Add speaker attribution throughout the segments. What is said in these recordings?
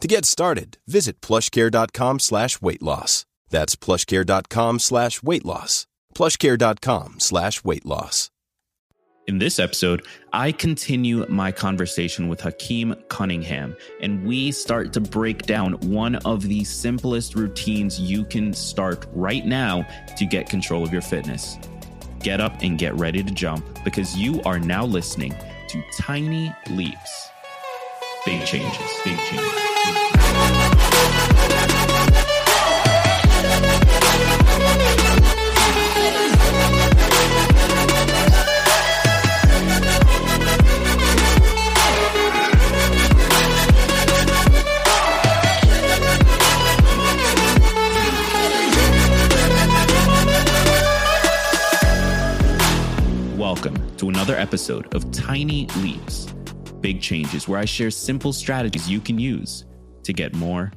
Speaker 1: To get started, visit plushcare.com slash weight loss. That's plushcare.com slash weight loss. Plushcare.com slash weight loss.
Speaker 2: In this episode, I continue my conversation with Hakim Cunningham, and we start to break down one of the simplest routines you can start right now to get control of your fitness. Get up and get ready to jump because you are now listening to Tiny Leaps. Big changes, big changes. Welcome to another episode of Tiny Leaps, Big Changes, where I share simple strategies you can use to get more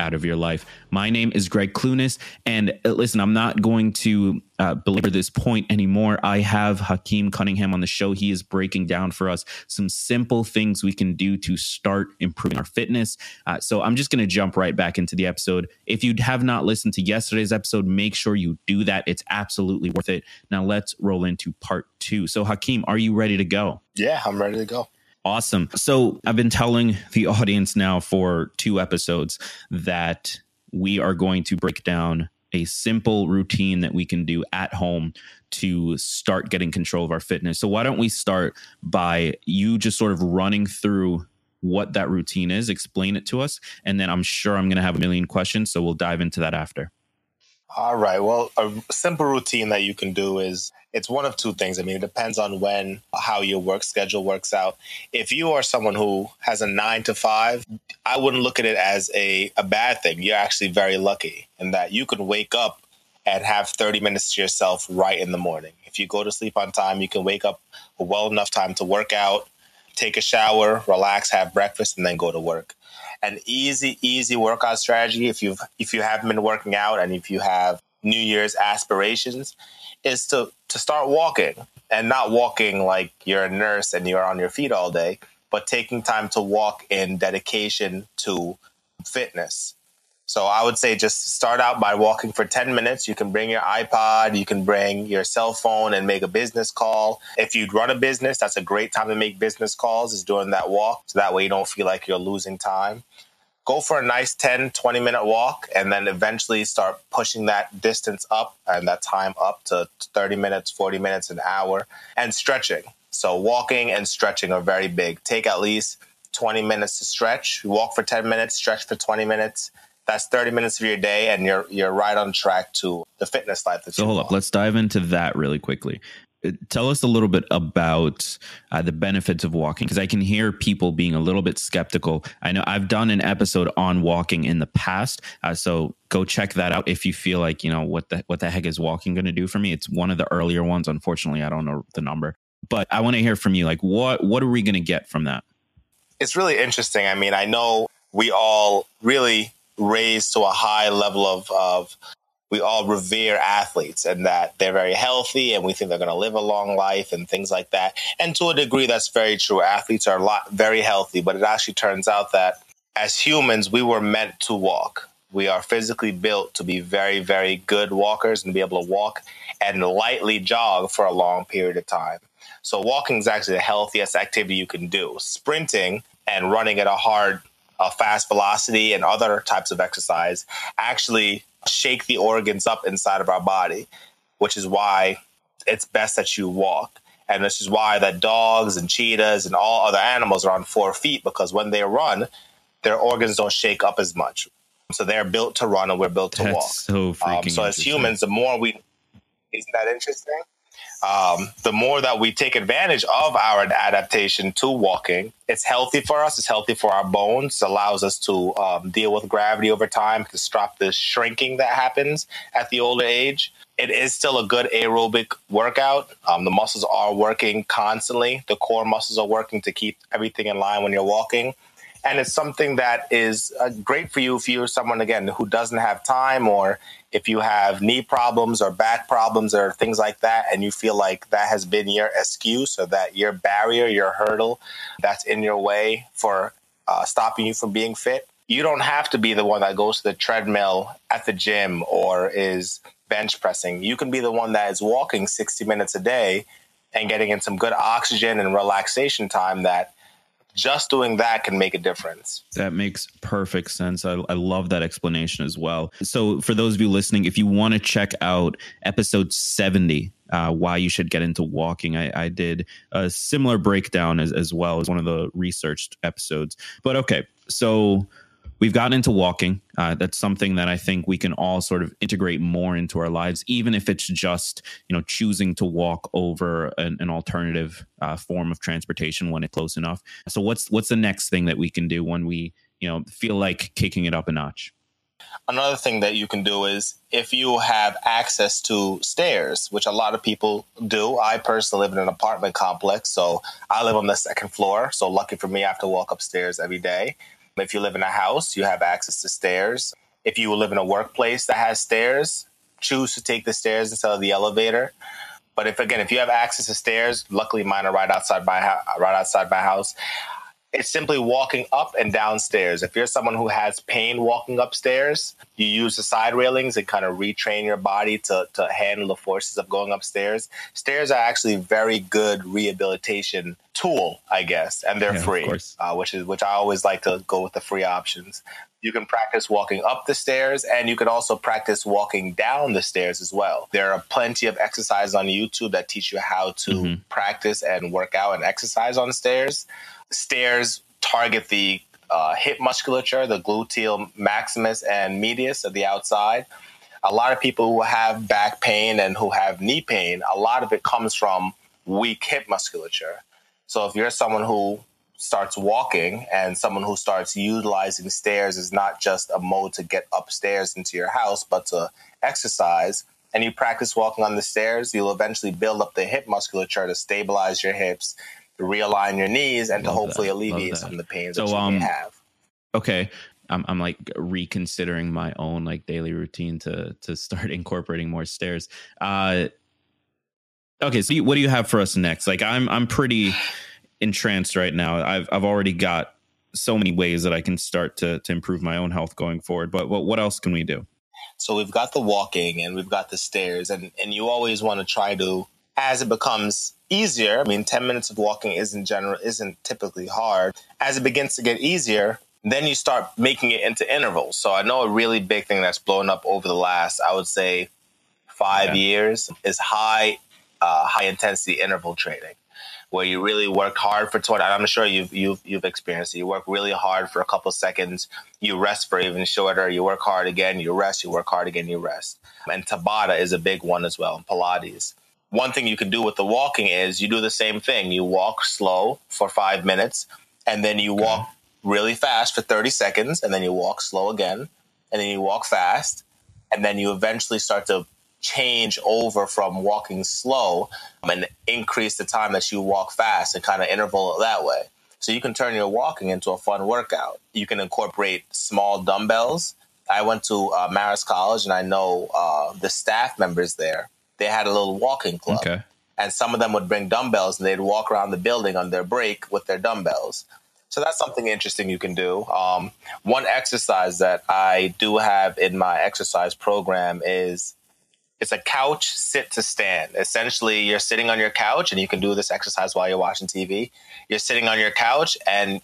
Speaker 2: out of your life. My name is Greg Clunis, and uh, listen, I'm not going to uh, belabor this point anymore. I have Hakim Cunningham on the show. He is breaking down for us some simple things we can do to start improving our fitness. Uh, so I'm just going to jump right back into the episode. If you have not listened to yesterday's episode, make sure you do that. It's absolutely worth it. Now let's roll into part two. So, Hakim, are you ready to go?
Speaker 3: Yeah, I'm ready to go.
Speaker 2: Awesome. So I've been telling the audience now for two episodes that we are going to break down a simple routine that we can do at home to start getting control of our fitness. So why don't we start by you just sort of running through what that routine is, explain it to us, and then I'm sure I'm going to have a million questions, so we'll dive into that after.
Speaker 3: All right. Well, a simple routine that you can do is it's one of two things. I mean, it depends on when, how your work schedule works out. If you are someone who has a nine to five, I wouldn't look at it as a, a bad thing. You're actually very lucky in that you can wake up and have 30 minutes to yourself right in the morning. If you go to sleep on time, you can wake up well enough time to work out, take a shower, relax, have breakfast, and then go to work an easy, easy workout strategy if you've if you haven't been working out and if you have New Year's aspirations is to to start walking and not walking like you're a nurse and you're on your feet all day, but taking time to walk in dedication to fitness. So I would say just start out by walking for 10 minutes. You can bring your iPod, you can bring your cell phone and make a business call. If you'd run a business, that's a great time to make business calls is during that walk. So that way you don't feel like you're losing time. Go for a nice 10, 20 minute walk and then eventually start pushing that distance up and that time up to 30 minutes, 40 minutes, an hour and stretching. So walking and stretching are very big. Take at least 20 minutes to stretch. Walk for 10 minutes, stretch for 20 minutes that's 30 minutes of your day and you're you're right on track to the fitness life that
Speaker 2: so
Speaker 3: you
Speaker 2: hold
Speaker 3: want.
Speaker 2: up let's dive into that really quickly. Uh, tell us a little bit about uh, the benefits of walking because i can hear people being a little bit skeptical. I know i've done an episode on walking in the past uh, so go check that out if you feel like you know what the what the heck is walking going to do for me? It's one of the earlier ones unfortunately i don't know the number but i want to hear from you like what what are we going to get from that?
Speaker 3: It's really interesting. I mean i know we all really raised to a high level of, of we all revere athletes and that they're very healthy and we think they're going to live a long life and things like that. And to a degree, that's very true. Athletes are a lot very healthy, but it actually turns out that as humans, we were meant to walk. We are physically built to be very, very good walkers and be able to walk and lightly jog for a long period of time. So walking is actually the healthiest activity you can do. Sprinting and running at a hard uh, fast velocity and other types of exercise actually shake the organs up inside of our body, which is why it's best that you walk. And this is why that dogs and cheetahs and all other animals are on four feet because when they run, their organs don't shake up as much. So they're built to run and we're built to
Speaker 2: That's
Speaker 3: walk.
Speaker 2: so freaking
Speaker 3: Um, so as humans, the more we isn't that interesting? Um, the more that we take advantage of our adaptation to walking, it's healthy for us. It's healthy for our bones. It allows us to um, deal with gravity over time to stop the shrinking that happens at the older age. It is still a good aerobic workout. Um, the muscles are working constantly. The core muscles are working to keep everything in line when you're walking and it's something that is uh, great for you if you're someone again who doesn't have time or if you have knee problems or back problems or things like that and you feel like that has been your excuse or that your barrier your hurdle that's in your way for uh, stopping you from being fit you don't have to be the one that goes to the treadmill at the gym or is bench pressing. You can be the one that is walking 60 minutes a day and getting in some good oxygen and relaxation time that just doing that can make a difference.
Speaker 2: That makes perfect sense. I, I love that explanation as well. So, for those of you listening, if you want to check out episode 70, uh, why you should get into walking, I, I did a similar breakdown as, as well as one of the researched episodes. But okay, so we've gotten into walking. Uh, that's something that I think we can all sort of integrate more into our lives, even if it's just you know choosing to walk over an, an alternative uh, form of transportation when it's close enough. So what's what's the next thing that we can do when we you know feel like kicking it up a notch?
Speaker 3: Another thing that you can do is if you have access to stairs, which a lot of people do. I personally live in an apartment complex, so I live on the second floor. So lucky for me, I have to walk upstairs every day. If you live in a house, you have access to stairs. If you live in a workplace that has stairs, choose to take the stairs instead of the elevator. But if again, if you have access to stairs, luckily mine are right outside my. Right outside my house. It's simply walking up and downstairs. If you're someone who has pain walking upstairs, you use the side railings and kind of retrain your body to, to handle the forces of going upstairs. Stairs are actually very good rehabilitation tool, I guess, and they're
Speaker 2: Yeah,
Speaker 3: free, uh, which is which I always like to go with the free options. You can practice walking up the stairs, and you can also practice walking down the stairs as well. There are plenty of exercises on YouTube that teach you how to
Speaker 2: Mhm.
Speaker 3: practice and work out and exercise on stairs. Stairs target the uh, hip musculature, the gluteal maximus and medius of the outside. A lot of people who have back pain and who have knee pain, a lot of it comes from weak hip musculature. So if you're someone who starts walking and someone who starts utilizing stairs is not just a mode to get upstairs into your house, but to exercise, and you practice walking on the stairs, you'll eventually build up the hip musculature to stabilize your hips, to realign your knees, and to hopefully
Speaker 2: that.
Speaker 3: Alleviate some of the pains
Speaker 2: So,
Speaker 3: that you
Speaker 2: um,
Speaker 3: may have.
Speaker 2: okay I'm, I'm like reconsidering my own like daily routine to to start incorporating more stairs uh okay so you, what do you have for us next like i'm i'm pretty entranced right now i've i've already got so many ways that i can start to to improve my own health going forward but what, what else can we do
Speaker 3: So we've got the walking and we've got the stairs, and, and you always want to try to, as it becomes easier. I mean, ten minutes of walking isn't general isn't typically hard. As it begins to get easier, then you start making it into intervals. So I know a really big thing that's blown up over the last, I would say, five
Speaker 2: Yeah.
Speaker 3: years is high uh, high intensity interval training. Where you really work hard for 20. I'm sure you've you've you've experienced it. You work really hard for a couple seconds, you rest for even shorter. You work hard again, you rest. You work hard again, you rest. And Tabata is a big one as well. and Pilates. One thing you can do with the walking is you do the same thing. You walk slow for five minutes, and then you walk really fast for 30 seconds, and then you walk slow again, and then you walk fast, and then you eventually start to change over from walking slow and increase the time that you walk fast and kind of interval it that way. So you can turn your walking into a fun workout. You can incorporate small dumbbells. I went to uh, Marist College and I know uh, the staff members there. They had a little walking club
Speaker 2: okay
Speaker 3: and some of them would bring dumbbells and they'd walk around the building on their break with their dumbbells. So that's something interesting you can do. Um, one exercise that I do have in my exercise program is it's a couch sit to stand. Essentially, you're sitting on your couch and you can do this exercise while you're watching TV. You're sitting on your couch and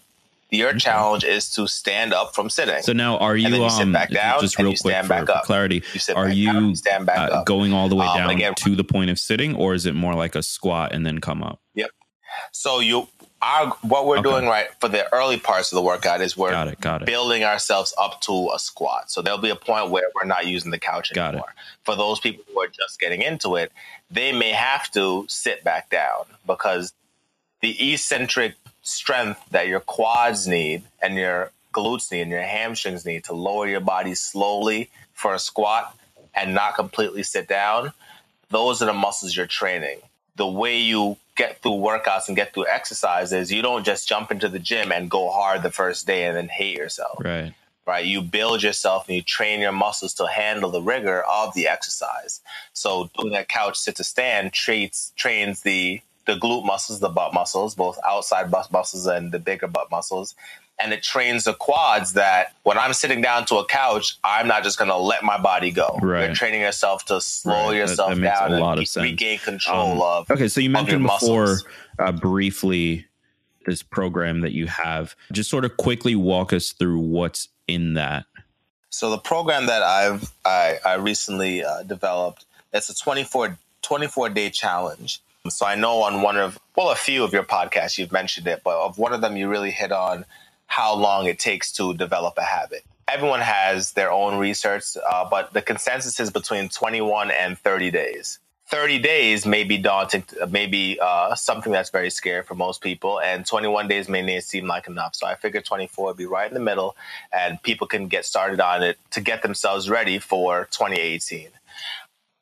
Speaker 3: Your okay. challenge is to stand up from sitting.
Speaker 2: So now, are you, you um, back down just real quick for, for, clarity? You are you, down, stand back uh, going all the way um, down again, to the point of sitting, or is it more like a squat and then come up?
Speaker 3: Yep. So you our what we're okay. doing right for the early parts of the workout is we're got it, got it. building ourselves up to a squat. So there'll be a point where we're not using the couch got anymore. It. For those people who are just getting into it, they may have to sit back down because the eccentric strength that your quads need and your glutes need and your hamstrings need to lower your body slowly for a squat and not completely sit down, those are the muscles you're training. The way you get through workouts and get through exercises, you don't just jump into the gym and go hard the first day and then hate yourself.
Speaker 2: Right.
Speaker 3: Right. You build yourself and you train your muscles to handle the rigor of the exercise. So doing that couch sit to stand traits trains the the glute muscles, the butt muscles, both outside butt muscles and the bigger butt muscles and it trains the quads that when I'm sitting down to a couch, I'm not just going to let my body go. Right. You're training yourself to slow right. yourself that, that down a lot and of regain control um, of.
Speaker 2: Okay, so you mentioned before uh, briefly this program that you have. Just sort of quickly walk us through what's in that.
Speaker 3: So the program that I've I, I recently uh, developed it's a 24 24 day challenge. So I know on one of well a few of your podcasts you've mentioned it, but of one of them you really hit on how long it takes to develop a habit. Everyone has their own research, uh, but the consensus is between 21 and 30 days. 30 days may be daunting, maybe uh, something that's very scary for most people, and 21 days may not seem like enough. So I figured 24 would be right in the middle, and people can get started on it to get themselves ready for 2018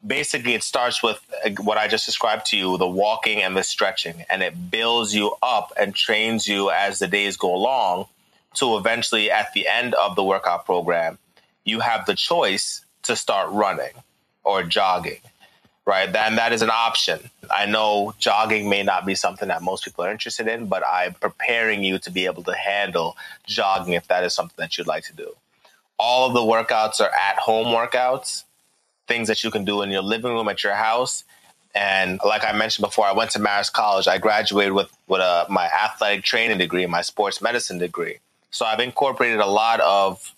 Speaker 3: basically it starts with uh, what I just described to you the walking and the stretching, and it builds you up and trains you as the days go along to eventually at the end of the workout program, you have the choice to start running or jogging, right? And that is an option. I know jogging may not be something that most people are interested in, but I'm preparing you to be able to handle jogging if that is something that you'd like to do. All of the workouts are at home workouts, things that you can do in your living room at your house. And like I mentioned before, I went to Marist College. I graduated with, with a, my athletic training degree, my sports medicine degree. So I've incorporated a lot of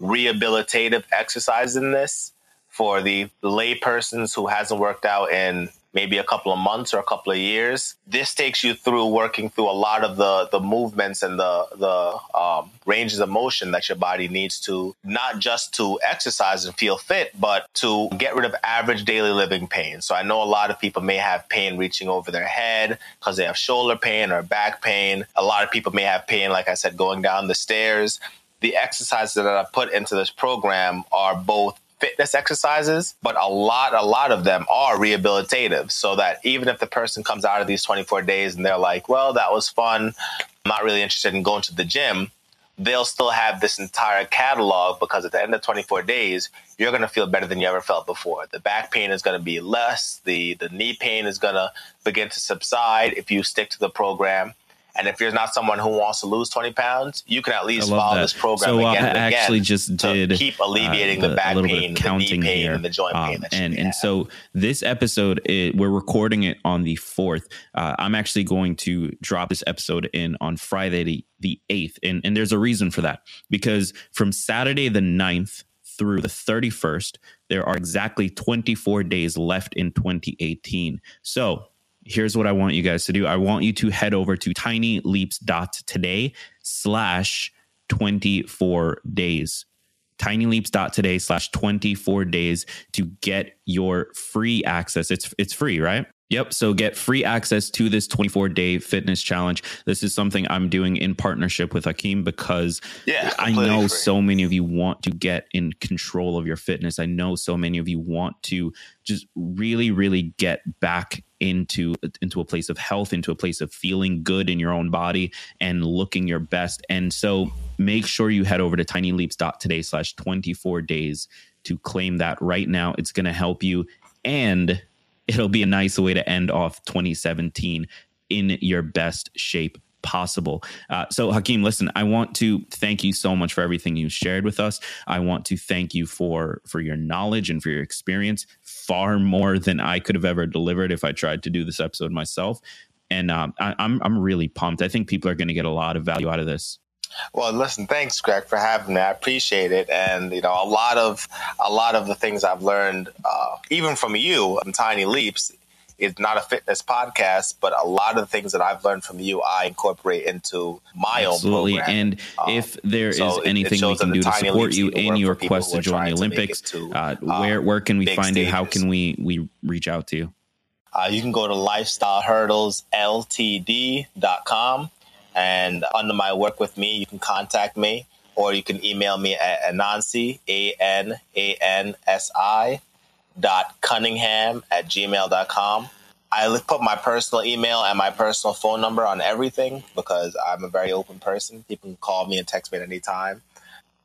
Speaker 3: rehabilitative exercise in this for the laypersons who hasn't worked out in maybe a couple of months or a couple of years. This takes you through working through a lot of the the movements and the the um, ranges of motion that your body needs to not just to exercise and feel fit, but to get rid of average daily living pain. So I know a lot of people may have pain reaching over their head because they have shoulder pain or back pain. A lot of people may have pain, like I said, going down the stairs the exercises that I put into this program are both fitness exercises, but a lot, a lot of them are rehabilitative. So that even if the person comes out of these 24 days and they're like, well, that was fun, I'm not really interested in going to the gym, they'll still have this entire catalog because at the end of 24 days, you're going to feel better than you ever felt before. The back pain is going to be less, the, the knee pain is going to begin to subside if you stick to the program. And if you're not someone who wants to lose 20 pounds, you can at least follow that. this program so, again uh, and again. actually just did keep alleviating uh, the, the, back pain, the knee pain, here. and the joint um, pain.
Speaker 2: and and so this episode, it, we're recording it on the 4th. Uh, I'm actually going to drop this episode in on Friday the, the 8th. And, and there's a reason for that because from Saturday the 9th through the 31st, there are exactly 24 days left in 2018. So here's what I want you guys to do. I want you to head over to tinyleaps.today slash 24 days. Tinyleaps.today slash 24 days to get your free access. It's it's free, right? Yep. So get free access to this 24 day fitness challenge. This is something I'm doing in partnership with Hakim because yeah, I know free. so many of you want to get in control of your fitness. I know so many of you want to just really, really get back into into a place of health, into a place of feeling good in your own body and looking your best. And so make sure you head over to tinyleaps.today slash 24 days to claim that right now. It's going to help you. And it'll be a nice way to end off 2017 in your best shape possible. Uh, so, Hakim, listen, I want to thank you so much for everything you shared with us. I want to thank you for for your knowledge and for your experience, far more than I could have ever delivered if I tried to do this episode myself. And um, I, I'm I'm really pumped. I think people are going to get a lot of value out of this.
Speaker 3: Well, listen, thanks, Greg, for having me. I appreciate it. And you know, a lot of a lot of the things I've learned, uh, even from you, in Tiny Leaps, it's not a fitness podcast, but a lot of the things that I've learned from you, I incorporate into my
Speaker 2: Absolutely.
Speaker 3: own program.
Speaker 2: And um, if there is
Speaker 3: so
Speaker 2: anything we can do to support you in your quest to join the Olympics, to, uh, where where can we find stages. you? How can we we reach out to you?
Speaker 3: Uh, you can go to lifestylehurdlesltd.com and under my work with me, you can contact me or you can email me at Anansi, A N A N S I, Cunningham at gmail.com. I put my personal email and my personal phone number on everything because I'm a very open person. People can call me and text me at any time.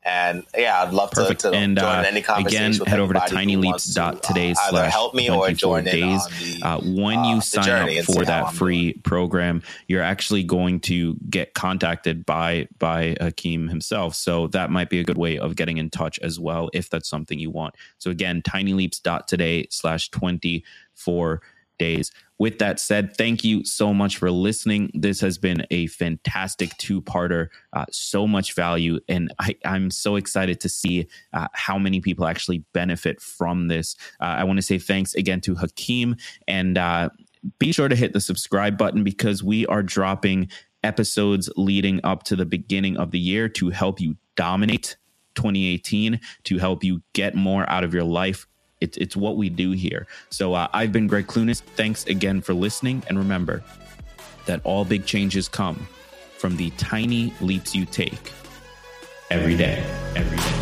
Speaker 3: And yeah, I'd love
Speaker 2: Perfect.
Speaker 3: to, to
Speaker 2: and,
Speaker 3: join
Speaker 2: uh,
Speaker 3: any conversation.
Speaker 2: Again, head over to tinyleaps.today
Speaker 3: uh,
Speaker 2: slash
Speaker 3: help me or join
Speaker 2: days.
Speaker 3: The,
Speaker 2: uh, when you sign up for that free doing. program, you're actually going to get contacted by by Hakim himself. So that might be a good way of getting in touch as well if that's something you want. So again, tinyleaps.today slash 24 days. With that said, thank you so much for listening. This has been a fantastic two parter, uh, so much value. And I, am so excited to see uh, how many people actually benefit from this. Uh, I want to say thanks again to Hakim and uh, be sure to hit the subscribe button because we are dropping episodes leading up to the beginning of the year to help you dominate 2018 to help you get more out of your life it's it's what we do here. So uh, I've been Greg Clunis. Thanks again for listening, and remember that all big changes come from the tiny leaps you take every day. Every day.